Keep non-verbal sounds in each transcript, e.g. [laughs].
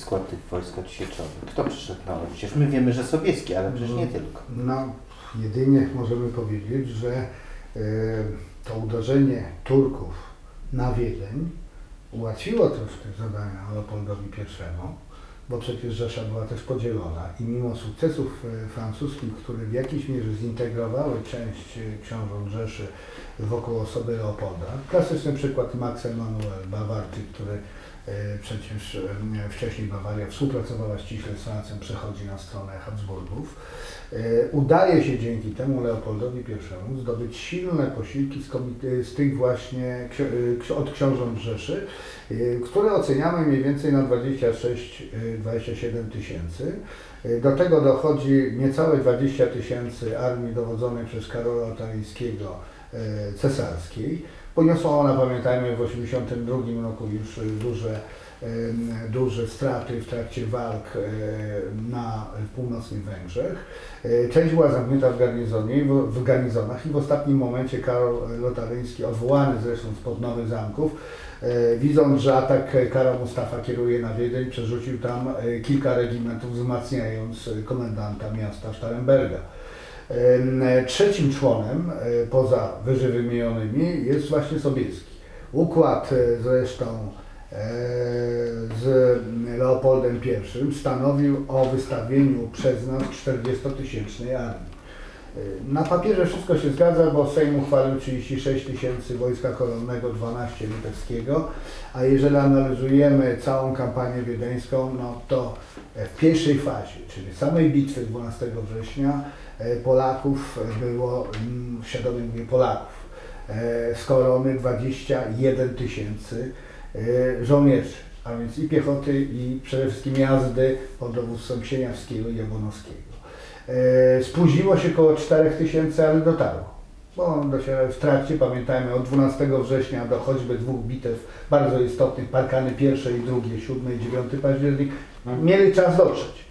jest skład tych wojsk odsieczowych? Kto przyszedł na Łódź? Przecież my wiemy, że Sobieski, ale przecież nie tylko. No, jedynie możemy powiedzieć, że e, to uderzenie Turków na Wiedeń ułatwiło troszkę zadania Leopoldowi I, bo przecież Rzesza była też podzielona i mimo sukcesów e, francuskich, które w jakiejś mierze zintegrowały część e, książąt Rzeszy wokół osoby Leopolda, klasyczny przykład Max Emanuel Bawarczyk, który przecież e, wcześniej Bawaria współpracowała ściśle z Francją, przechodzi na stronę Habsburgów. E, Udaje się dzięki temu Leopoldowi I zdobyć silne posiłki z, z tych właśnie e, od książąt Rzeszy, e, które oceniamy mniej więcej na 26-27 tysięcy. E, Do tego dochodzi niecałe 20 tysięcy armii dowodzonej przez Karola Otaryńskiego e, cesarskiej. Poniosła ona, pamiętajmy, w 1982 roku już duże, duże straty w trakcie walk e, na północnych Węgrzech. E, Część była zamknięta w garnizonie, w, garnizonach i w ostatnim momencie Karol Lotaryński, odwołany zresztą spod Nowych Zamków, e, widząc, że atak Kara Mustafa kieruje na Wiedeń, przerzucił tam kilka regimentów, wzmacniając komendanta miasta Staremberga. Trzecim członem, e, poza wyżej wymienionymi, jest właśnie Sobieski. Układ e, zresztą e, z Leopoldem I stanowił o wystawieniu przez nas 40-tysięcznej armii. E, Na papierze wszystko się zgadza, bo Sejm uchwalił 36 tysięcy wojska koronnego, 12 litewskiego, a jeżeli analizujemy całą kampanię wiedeńską, no to e, w pierwszej fazie, czyli samej bitwy 12 września, e, Polaków było, mm, świadomie mówię Polaków, e, z korony 21 tysięcy e, żołnierzy, a więc i piechoty, i przede wszystkim jazdy pod dowództwem Ksieniawskiego i Jabłonowskiego. E, Spóźniło się około 4 tysięcy, ale dotarło. Bo w trakcie, pamiętajmy, od 12 września do choćby dwóch bitew bardzo istotnych, Parkany pierwsze i drugie, 7 i 9 październik, mieli czas dotrzeć.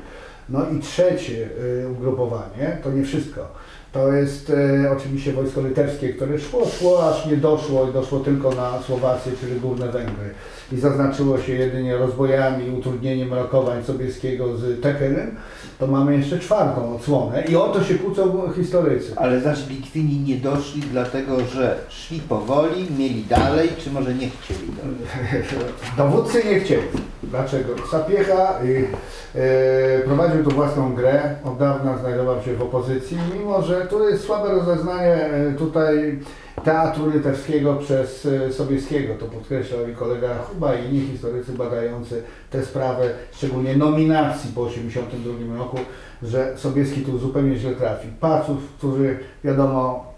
No i trzecie y, ugrupowanie, to nie wszystko. To jest e, oczywiście wojsko litewskie, które szło, szło, aż nie doszło i doszło tylko na Słowację, czyli Górne Węgry. I zaznaczyło się jedynie rozbojami utrudnieniem rokowań Sobieskiego z Teherem. To mamy jeszcze czwartą odsłonę i o to się kłócą historycy. Ale znaczy Litwini nie doszli dlatego, że szli powoli, mieli dalej, czy może nie chcieli dalej? [laughs] Dowódcy nie chcieli. Dlaczego? Sapiecha y, y, prowadził tu własną grę, od dawna znajdował się w opozycji, mimo że tu jest słabe rozeznanie y, tutaj teatru litewskiego przez y, Sobieskiego. To podkreślał i kolega Chuba i inni historycy badający tę sprawę, szczególnie nominacji po 1982 roku, że Sobieski tu zupełnie źle trafił. Paców, którzy wiadomo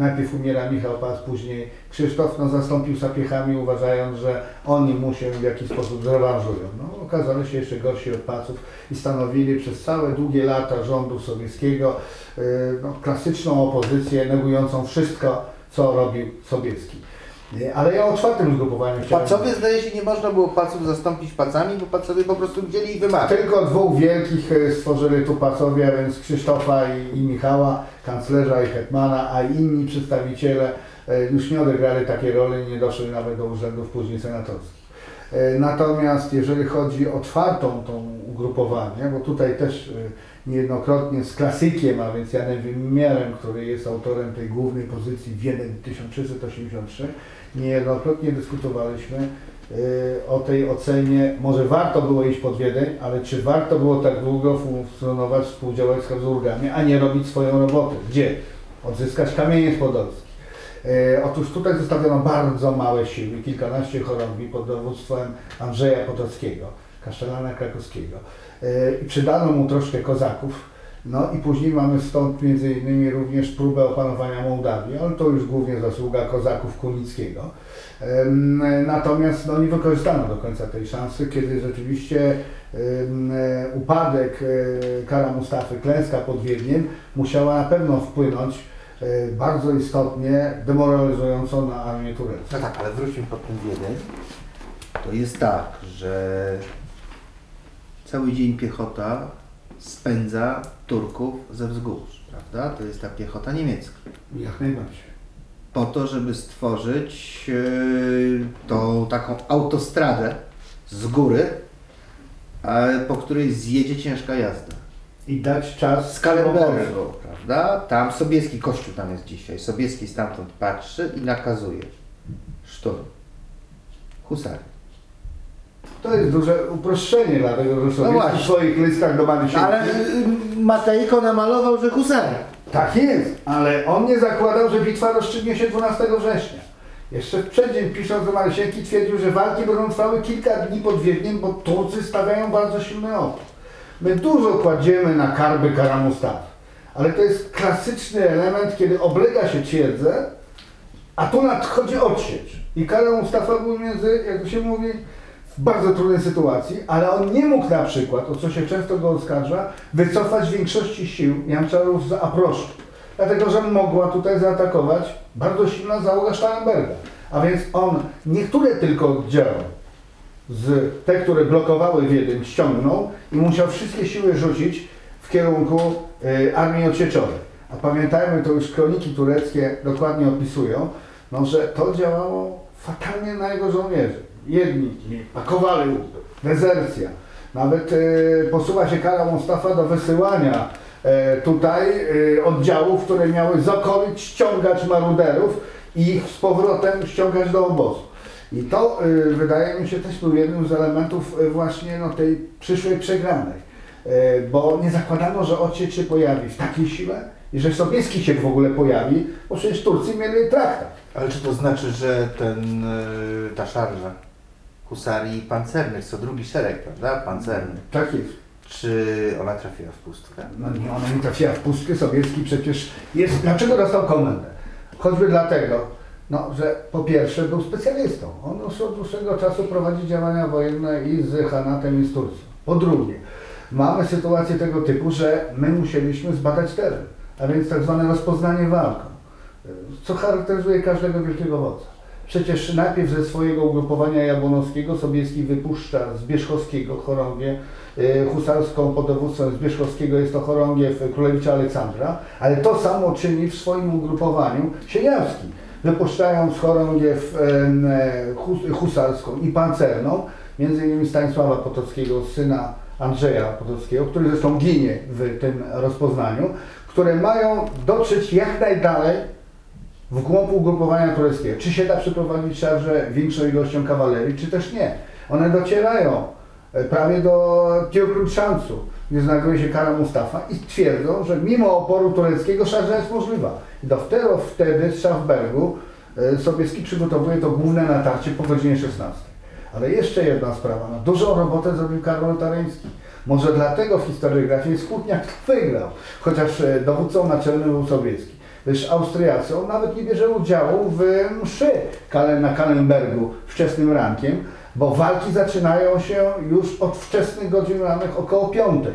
Najpierw umiera Michał Pas, później Krzysztof no, zastąpił Sapiechami, uważając, że oni mu się w jakiś sposób zrewanżują. No, okazali się jeszcze gorsi od Paców i stanowili przez całe długie lata rządu sowieckiego yy, no, klasyczną opozycję negującą wszystko, co robił Sobieski. Yy, Ale ja o czwartym zgrupowaniu chciałem... Pacowie zdaje się nie można było paców zastąpić pacami, bo pacowie po prostu widzieli ich wymawiać. Tylko dwóch wielkich e, stworzyli tu pacowie, a więc Krzysztofa i, i Michała, kanclerza i hetmana, a inni przedstawiciele e, już nie odegrali takiej roli, nie doszli nawet do urzędów później senatorskich. E, Natomiast jeżeli chodzi o czwartą tą ugrupowanie, bo tutaj też e, niejednokrotnie z klasykiem, a więc Janem Wimierem, który jest autorem tej głównej pozycji Wiedeń 1383, niejednokrotnie dyskutowaliśmy y, o tej ocenie, może warto było iść pod Wiedeń, ale czy warto było tak długo funkcjonować, współdziałać z Habsburgami, a nie robić swoją robotę? Gdzie? Odzyskać kamienie z. E, Otóż tutaj zostawiono bardzo małe siły, kilkanaście chorągwi pod dowództwem Andrzeja Potockiego, kasztelana krakowskiego. E, I przydano mu troszkę kozaków, no i później mamy stąd między innymi również próbę opanowania Mołdawii, ale to już głównie zasługa kozaków Kunickiego. Natomiast no, nie wykorzystano do końca tej szansy, kiedy rzeczywiście upadek e, Kara Mustafy, klęska pod Wiedniem musiała na pewno wpłynąć bardzo istotnie demoralizująco na armię turecką. No tak, ale wróćmy pod ten Wiedeń. To jest tak, że cały dzień piechota spędza Turków ze wzgórz, prawda? To jest ta piechota niemiecka. Jak najbardziej. Po to, żeby stworzyć yy, tą taką autostradę z góry a po której zjedzie ciężka jazda. I dać czas Z Kalenbergu, prawda? Tam Sobieski kościół tam jest dzisiaj. Sobieski stamtąd patrzy i nakazuje. Szturm. Husary. To jest duże uproszczenie, dlatego że sobie w No właśnie. swoich listach do Marysienki... Ale y, Matejko namalował, że husary. Tak jest, ale on nie zakładał, że bitwa rozstrzygnie się 12 września. Jeszcze w przeddzień pisząc do Marysienki twierdził, że walki będą trwały kilka dni pod Wiedniem, bo Turcy stawiają bardzo silny opór. My dużo kładziemy na karby Karamustaw, ale to jest klasyczny element, kiedy oblega się twierdzę, a tu nadchodzi odsiecz. I Kara Mustafa był między, jak się mówi, w bardzo trudnej sytuacji, ale on nie mógł na przykład, o co się często go oskarża, wycofać większości sił Janczarów z Aproszczu. Dlatego, że mogła tutaj zaatakować bardzo silna załoga Starnberga. A więc on niektóre tylko oddziały, z te, które blokowały Wiedeń, ściągnął i musiał wszystkie siły rzucić w kierunku y, armii osieczowej. A pamiętajmy, to już kroniki tureckie dokładnie opisują, no, że to działało fatalnie na jego żołnierzy. Jedni pakowali łupy, dezercja. Nawet y, posuwa się kara Mustafa do wysyłania y, tutaj y, oddziałów, które miały z okolic ściągać maruderów i ich z powrotem ściągać do obozu. I to y, wydaje mi się też był jednym z elementów y, właśnie no, tej przyszłej przegranej. Y, bo nie zakładano, że odsiecz się pojawi w takiej sile i że Sobieski się w ogóle pojawi, bo przecież Turcy mieli traktat. Ale czy to znaczy, że ten, ta szarża husarii pancernych, co drugi szereg, prawda? Pancerny. Tak jest. Czy ona trafiła w pustkę? No nie, ona nie trafiła w pustkę. Sobieski przecież jest... Dlaczego dostał komendę? Choćby dlatego, no, że po pierwsze był specjalistą. On już od dłuższego czasu prowadzi działania wojenne i z Hanatem i z Turcją. Po drugie, mamy sytuację tego typu, że my musieliśmy zbadać teren, a więc tak zwane rozpoznanie walką, co charakteryzuje każdego wielkiego wodza. Przecież najpierw ze swojego ugrupowania jabłonowskiego Sobieski wypuszcza z Bierzchowskiego chorągię y, husarską pod dowództwem Zbierzchowskiego, jest to chorągiew Królewicza Aleksandra, ale to samo czyni w swoim ugrupowaniu Sieniawski, wypuszczając chorągiew e, hus- husarską i pancerną, między innymi Stanisława Potockiego, syna Andrzeja Potockiego, który zresztą ginie w tym rozpoznaniu, które mają dotrzeć jak najdalej w głąb ugrupowania tureckiego. Czy się da przeprowadzić szarże większą ilością kawalerii, czy też nie. One docierają e, prawie do Tiokrumszancu, znajduje się Kara Mustafa i twierdzą, że mimo oporu tureckiego szarża jest możliwa. I dopiero wtedy z Szafbergu e, Sobieski przygotowuje to główne natarcie po godzinie 16. Ale jeszcze jedna sprawa. No, dużą robotę zrobił Karol Tareński. Może dlatego w historiografii jest kłótnia, kto wygrał, chociaż e, dowódcą naczelnym był Sobieski. Gdyż Austriacy, on nawet nie bierze udziału w mszy na Kalenbergu wczesnym rankiem, bo walki zaczynają się już od wczesnych godzin rannych około piątej.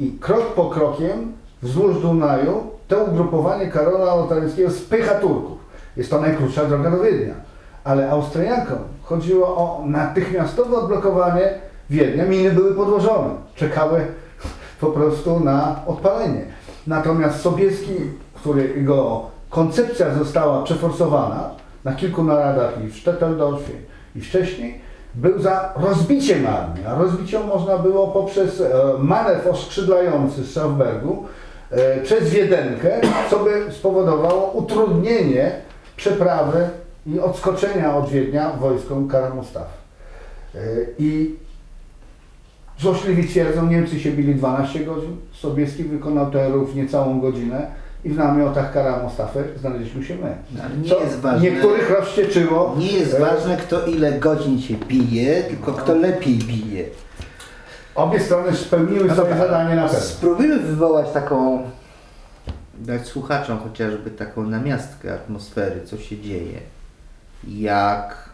I krok po krokiem wzdłuż Dunaju to ugrupowanie Karola Lotaryńskiego spycha Turków. Jest to najkrótsza droga do Wiednia. Ale Austriakom chodziło o natychmiastowe odblokowanie Wiednia. Miny były podłożone, czekały [laughs] po prostu na odpalenie. Natomiast Sobieski, którego koncepcja została przeforsowana na kilku naradach i w Stetteldorfie i wcześniej, był za rozbiciem armii, a rozbiciem można było poprzez e, manewr oskrzydlający z Schafbergu e, przez Wiedenkę, co by spowodowało utrudnienie przeprawy i odskoczenia od Wiednia wojskom Kara Mustafa. E, I złośliwi twierdzą, Niemcy się bili 12 godzin, Sobieski wykonał to rów niecałą godzinę i w namiotach Kara Mustafy znaleźliśmy się my. Ale nie jest ważne- niektórych rozścieczyło. Nie jest e, ważne, kto ile godzin się bije, tylko kto lepiej bije. Obie strony spełniły swoje zadanie na pewno. Spróbujmy wywołać taką, dać słuchaczom chociażby taką namiastkę atmosfery, co się dzieje. Jak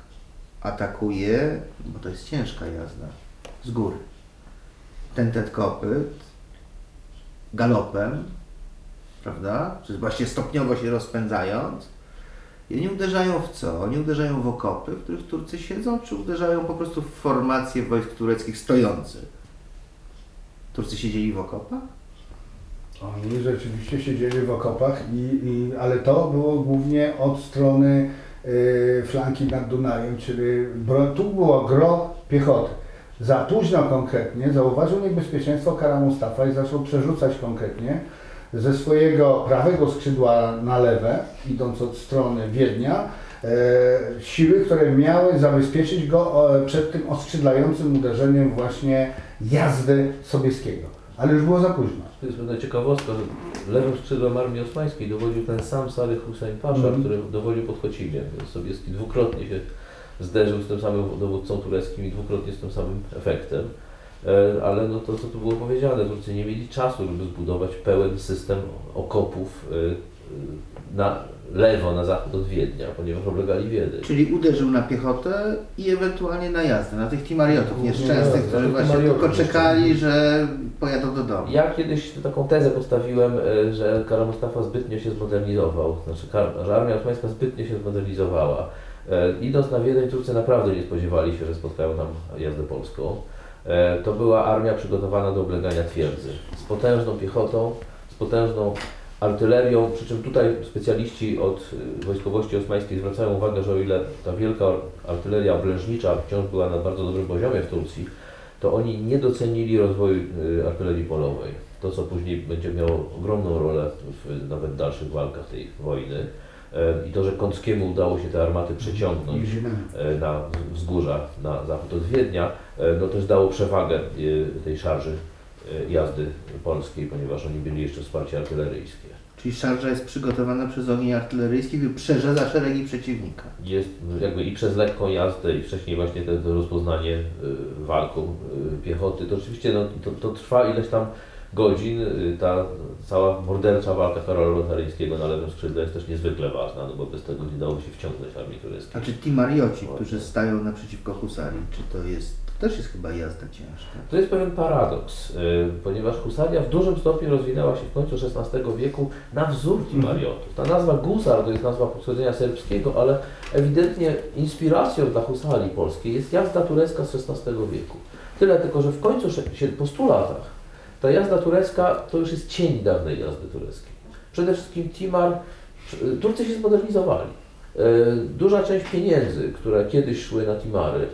atakuje, bo to jest ciężka jazda, z góry. Ten ten kopyt, galopem, prawda? Czy właśnie stopniowo się rozpędzając. I oni uderzają w co? Oni uderzają w okopy, w których Turcy siedzą, czy uderzają po prostu w formację wojsk tureckich stojących? Turcy siedzieli w okopach? Oni rzeczywiście siedzieli w okopach, i, i, ale to było głównie od strony y, flanki nad Dunajem, czyli bro, tu było gro piechoty. za późno konkretnie zauważył niebezpieczeństwo Kara Mustafa i zaczął przerzucać konkretnie ze swojego prawego skrzydła na lewe, idąc od strony Wiednia, e, siły, które miały zabezpieczyć go e, przed tym oskrzydlającym uderzeniem właśnie jazdy Sobieskiego. Ale już było za późno. To jest pewna ciekawostka, że lewym skrzydłem armii osmańskiej dowodził ten sam Salih Hussein Pasza, Mhm. który dowodził pod Chocimiem. Sobieski dwukrotnie się zderzył z tym samym dowódcą tureckim i dwukrotnie z tym samym efektem. E, Ale no to, co tu było powiedziane, Turcy nie mieli czasu, żeby zbudować pełen system okopów e, e, na lewo, na zachód od Wiednia, ponieważ oblegali Wiedeń. Czyli uderzył na piechotę i ewentualnie na jazdę, na tych timariotów nieszczęsnych, którzy właśnie tylko czekali, że pojadą do domu. Ja kiedyś taką tezę postawiłem, że Kara Mustafa zbytnio się zmodernizował, znaczy, że armia osmańska zbytnio się zmodernizowała. Idąc na Wiedeń, Turcy naprawdę nie spodziewali się, że spotkają tam jazdę polską. E, To była armia przygotowana do oblegania twierdzy, z potężną piechotą, z potężną artylerią, przy czym tutaj specjaliści od y, wojskowości osmańskiej zwracają uwagę, że o ile ta wielka artyleria oblężnicza wciąż była na bardzo dobrym poziomie w Turcji, to oni nie docenili rozwoju y, artylerii polowej. To, co później będzie miało ogromną rolę w nawet dalszych walkach tej wojny. E, I to, że Kąckiemu udało się te armaty przeciągnąć e, na wzgórza na zachód od Wiednia, e, no też dało przewagę tej szarży jazdy polskiej, ponieważ oni byli jeszcze wsparcie artyleryjskie. Czyli szarża jest przygotowana przez ogień artyleryjski, wyprzedza szeregi przeciwnika. Jest jakby i przez lekką jazdę i wcześniej właśnie to rozpoznanie walką piechoty, to oczywiście no, to, to trwa ileś tam godzin. Y, Ta cała mordercza walka Karola Lotaryńskiego na lewym skrzydle jest też niezwykle ważna, no bo bez tego nie dało się wciągnąć armii tureckiej. Znaczy timarioci, którzy stają naprzeciwko husarii, czy to jest, to też jest chyba jazda ciężka. To jest pewien paradoks, y, ponieważ husaria w dużym stopniu rozwinęła się w końcu XVI wieku na wzór timariotów. Ta nazwa gusar to jest nazwa pochodzenia serbskiego, ale ewidentnie inspiracją dla husarii polskiej jest jazda turecka z XVI wieku. Tyle tylko, że w końcu po 100 latach ta jazda turecka to już jest cień dawnej jazdy tureckiej. Przede wszystkim Timar, Turcy się zmodernizowali. Y, Duża część pieniędzy, które kiedyś szły na Timary,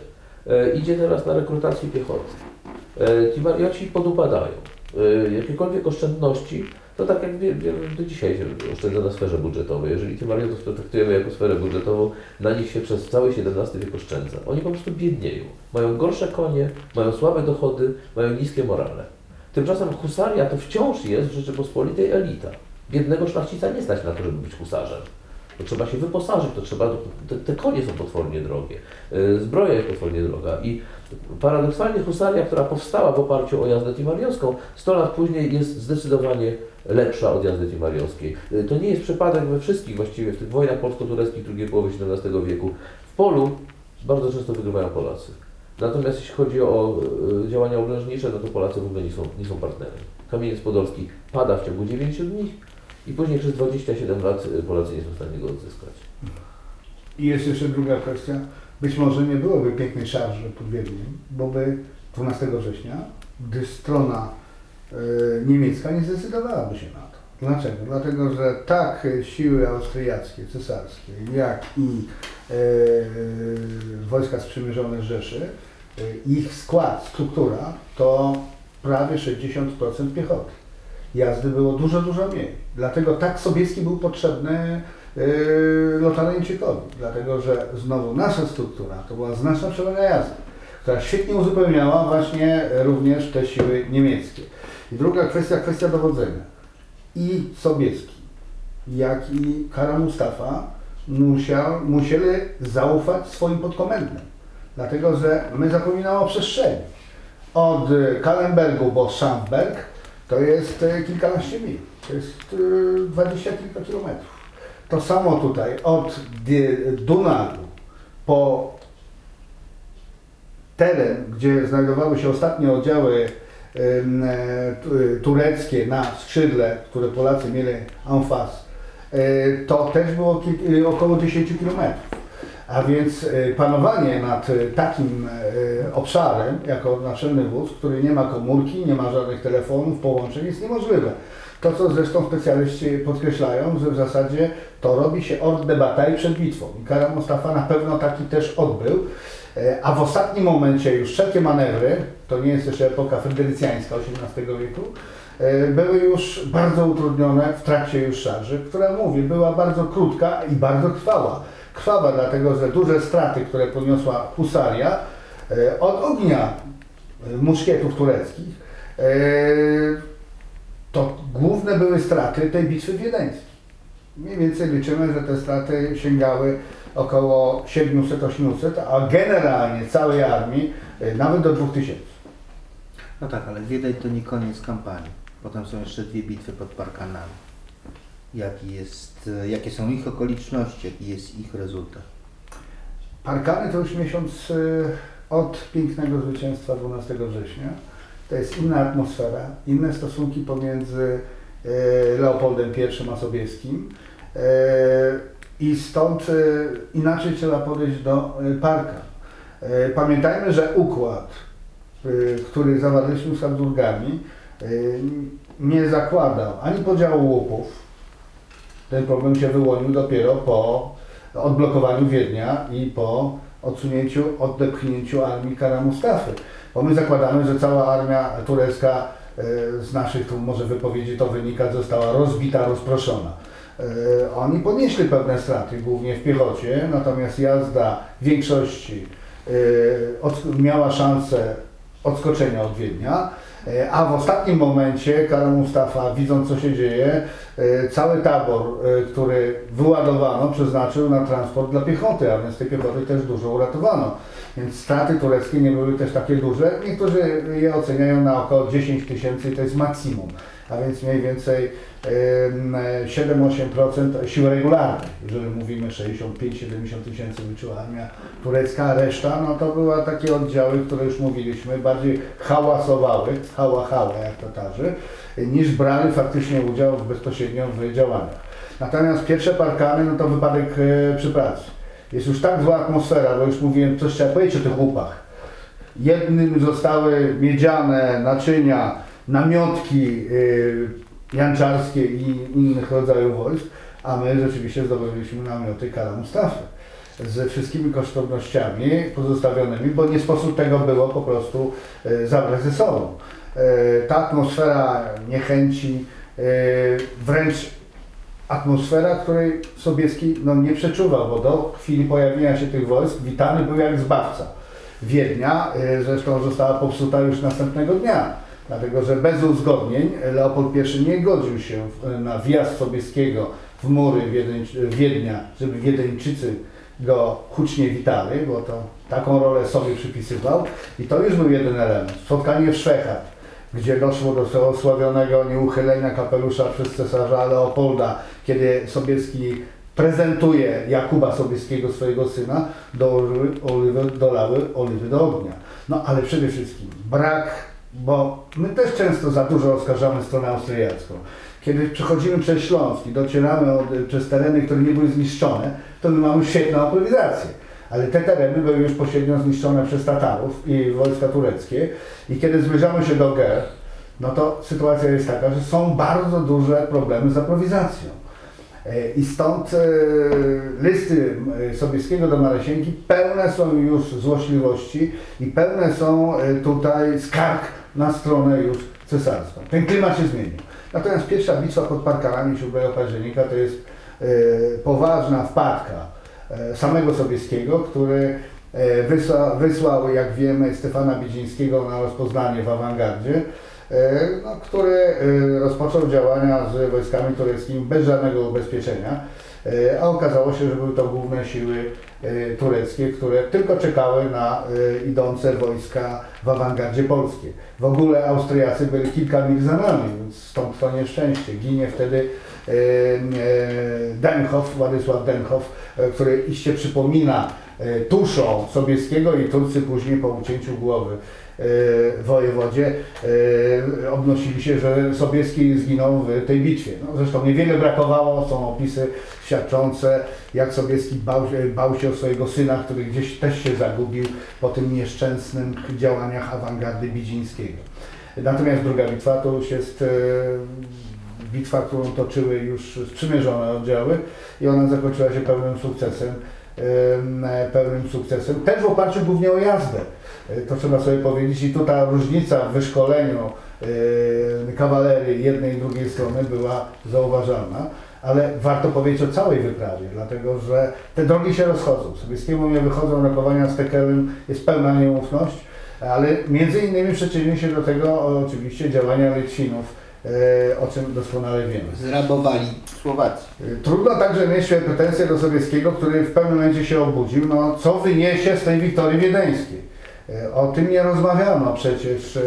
e, idzie teraz na rekrutację piechoty. E, Ci marioci podupadają. E, Jakiekolwiek oszczędności, to tak jak do dzisiaj się oszczędza na sferze budżetowej. Jeżeli tych mariotów traktujemy jako sferę budżetową, na nich się przez cały XVII wiek oszczędza. Oni po prostu biednieją. Mają gorsze konie, mają słabe dochody, mają niskie morale. Tymczasem husaria to wciąż jest w Rzeczypospolitej elita. Biednego szlachcica nie stać na to, żeby być husarzem. To trzeba się wyposażyć, to trzeba, te, te konie są potwornie drogie, yy, zbroja jest potwornie droga i paradoksalnie husaria, która powstała w oparciu o jazdę timariowską, 100 lat później jest zdecydowanie lepsza od jazdy timariowskiej. Yy, To nie jest przypadek we wszystkich właściwie, w tych wojnach polsko-tureckich drugiej połowy XVII wieku. W polu bardzo często wygrywają Polacy. Natomiast jeśli chodzi o y, działania oblężnicze, no to Polacy w ogóle nie są, nie są partnerem. Kamieniec Podolski pada w ciągu 9 dni i później przez 27 lat y, Polacy nie są w stanie go odzyskać. I jest jeszcze druga kwestia. Być może nie byłoby pięknej szarży pod Wiedniem, bo by 12 września, gdy strona e, niemiecka nie zdecydowałaby się na to. Dlaczego? Dlatego, że tak e, siły austriackie, cesarskie, jak i e, wojska sprzymierzone Rzeszy, e, ich skład, struktura to prawie 60% piechoty. Jazdy było dużo, dużo mniej. Dlatego tak Sobieski był potrzebny yy, dlatego że znowu nasza struktura to była znaczna przewaga jazdy, która świetnie uzupełniała właśnie również te siły niemieckie. I druga kwestia, kwestia dowodzenia. I Sobieski, jak i Kara Mustafa musiał, musieli zaufać swoim podkomendnym, dlatego że my zapominamy o przestrzeni. Od y, Kalenbergu bo Schamberg to jest y, kilkanaście mil, to jest y, dwadzieścia kilka kilometrów. To samo tutaj, od Dunagu po teren, gdzie znajdowały się ostatnie oddziały e, tu- tureckie na skrzydle, które Polacy mieli en face, to też było około 10 kilometrów. A więc y, panowanie nad y, takim y, obszarem, jako naczelny wódz, który nie ma komórki, nie ma żadnych telefonów, połączeń, jest niemożliwe. To, co zresztą specjaliści podkreślają, że w zasadzie to robi się ord de bataille przed bitwą. I Kara Mustafa na pewno taki też odbył. E, A w ostatnim momencie już wszelkie manewry, to nie jest jeszcze epoka fryderycjańska XVIII wieku, e, były już bardzo utrudnione w trakcie już szarży, która mówię, była bardzo krótka i bardzo trwała. Krwawa dlatego, że duże straty, które poniosła husaria e, od ognia e, muszkietów tureckich, e, to główne były straty tej bitwy wiedeńskiej. Mniej więcej liczymy, że te straty sięgały około 700-800, a generalnie całej armii nawet do 2000. No tak, ale Wiedeń to nie koniec kampanii. Potem są jeszcze dwie bitwy pod Parkanami. Jaki jest, e, jakie są ich okoliczności, jaki jest ich rezultat? Parkany to już miesiąc y, od pięknego zwycięstwa 12 września. To jest inna atmosfera, inne stosunki pomiędzy y, Leopoldem I a Sobieskim. Y, I stąd inaczej trzeba podejść do Parkan. Y, Pamiętajmy, że układ, który zawarliśmy z Habsburgami, nie zakładał ani podziału łupów. Ten problem się wyłonił dopiero po odblokowaniu Wiednia i po odsunięciu, oddepchnięciu armii Kara Mustafy. Bo my zakładamy, że cała armia turecka e, z naszych tu może wypowiedzi to wynika, została rozbita, rozproszona. E, Oni ponieśli pewne straty, głównie w piechocie, natomiast jazda większości e, miała szansę odskoczenia od Wiednia, a w ostatnim momencie Kara Mustafa, widząc co się dzieje, e, cały tabor, e, który wyładowano, przeznaczył na transport dla piechoty, a więc tej piechoty też dużo uratowano. Więc straty tureckie nie były też takie duże. Niektórzy je oceniają na około 10 tysięcy, to jest maksimum, a więc mniej więcej em, 7-8% sił regularnych. Jeżeli mówimy 65-70 tysięcy liczyła armia turecka, a reszta no to były takie oddziały, które już mówiliśmy, bardziej hałasowały, hała hała jak Tatarzy, niż brali faktycznie udział w bezpośrednio w działaniach. Natomiast pierwsze parkany, no to wypadek e, przy pracy. Jest już tak zła atmosfera, bo już mówiłem, coś trzeba powiedzieć o tych łupach. Jednym zostały miedziane naczynia, namiotki y, janczarskie i innych rodzajów wojsk, a my rzeczywiście zdobyliśmy namioty Kara Mustafy ze wszystkimi kosztownościami pozostawionymi, bo nie sposób tego było po prostu y, zabrać ze sobą. Y, ta atmosfera niechęci, y, wręcz atmosfera, której Sobieski no, nie przeczuwał, bo do chwili pojawienia się tych wojsk witany był jak zbawca. Wiednia y, zresztą została popsuta już następnego dnia, dlatego że bez uzgodnień Leopold I nie godził się na wjazd Sobieskiego w mury Wiednia, żeby Wiedeńczycy go hucznie witali, bo to taką rolę sobie przypisywał i to już był jeden element. Spotkanie w Szwechach, gdzie doszło do tego sławionego nieuchylenia kapelusza przez cesarza Leopolda, kiedy Sobieski prezentuje Jakuba Sobieskiego, swojego syna, dołożyły oliwy, dolały oliwy do ognia. No ale przede wszystkim brak, bo my też często za dużo oskarżamy stronę austriacką. Kiedy przechodzimy przez Śląsk i docieramy od, przez tereny, które nie były zniszczone, to my mamy świetną aprowizację. Ale te tereny były już pośrednio zniszczone przez Tatarów i wojska tureckie. I kiedy zbliżamy się do Ger, no to sytuacja jest taka, że są bardzo duże problemy z aprowizacją. E, I stąd e, listy e, Sobieskiego do Maresienki pełne są już złośliwości i pełne są tutaj skarg na stronę już cesarstwa. Ten klimat się zmienił. Natomiast pierwsza bitwa pod Parkanami 7 października to jest poważna wpadka samego Sobieskiego, który e, wysła, wysłał, jak wiemy, Stefana Bidzińskiego na rozpoznanie w awangardzie, e, no, który e, rozpoczął działania z wojskami tureckimi bez żadnego ubezpieczenia, e, a okazało się, że były to główne siły e, tureckie, które tylko czekały na e, idące wojska w awangardzie polskiej. W ogóle Austriacy byli kilka mil za nami, więc stąd to nieszczęście. Ginie wtedy e, e, Denhoff, Władysław Denhoff, e, który iście przypomina e, tuszą Sobieskiego i Turcy później po ucięciu głowy e, wojewodzie obnosili się, że Sobieski zginął w tej bitwie. No, zresztą niewiele brakowało, są opisy świadczące, jak Sobieski bał, bał się o swojego syna, który gdzieś też się zagubił po tym nieszczęsnych działaniach awangardy Bidzińskiego. Natomiast druga bitwa to już jest bitwa, którą toczyły już sprzymierzone oddziały i ona zakończyła się pełnym sukcesem em, pełnym sukcesem, też w oparciu głównie o jazdę. E, To trzeba sobie powiedzieć i tu ta różnica w wyszkoleniu e, kawalerii jednej i drugiej strony była zauważalna. Ale warto powiedzieć o całej wyprawie, dlatego że te drogi się rozchodzą. Sobieskiemu nie wychodzą rokowania z Tekelem, jest pełna nieufność, ale między innymi przyczyniły się do tego oczywiście działania Litwinów, o czym doskonale wiemy. Zrabowali Słowację. Trudno także mieć pretensje do Sobieskiego, który w pewnym momencie się obudził, no co wyniesie z tej wiktorii wiedeńskiej. E, O tym nie rozmawiano przecież e,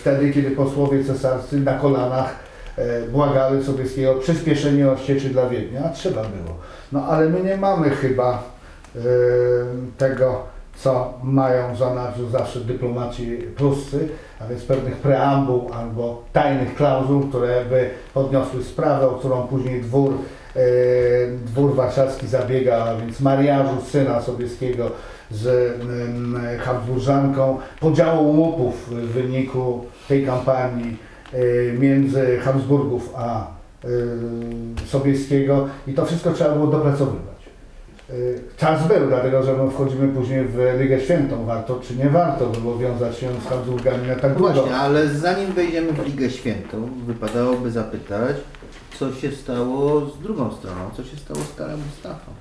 wtedy, kiedy posłowie cesarscy na kolanach e, błagali Sobieskiego o przyspieszenie ościeczy dla Wiednia, a trzeba było. No ale my nie mamy chyba e, tego, co mają za nas zawsze dyplomaci pruscy, a więc pewnych preambuł albo tajnych klauzul, które by podniosły sprawę, o którą później dwór, e, dwór warszawski zabiega, a więc mariażu syna Sobieskiego z em, Habsburżanką, podziału łupów w wyniku tej kampanii e, między Habsburgów a e, Sobieskiego i to wszystko trzeba było dopracowywać. Y, Czas był, dlatego że my wchodzimy później w Ligę Świętą. Warto czy nie warto było wiązać się z Habsburgami na tak długo. Właśnie, ale zanim wejdziemy w Ligę Świętą, wypadałoby zapytać, co się stało z drugą stroną, co się stało z Karem Mustafą.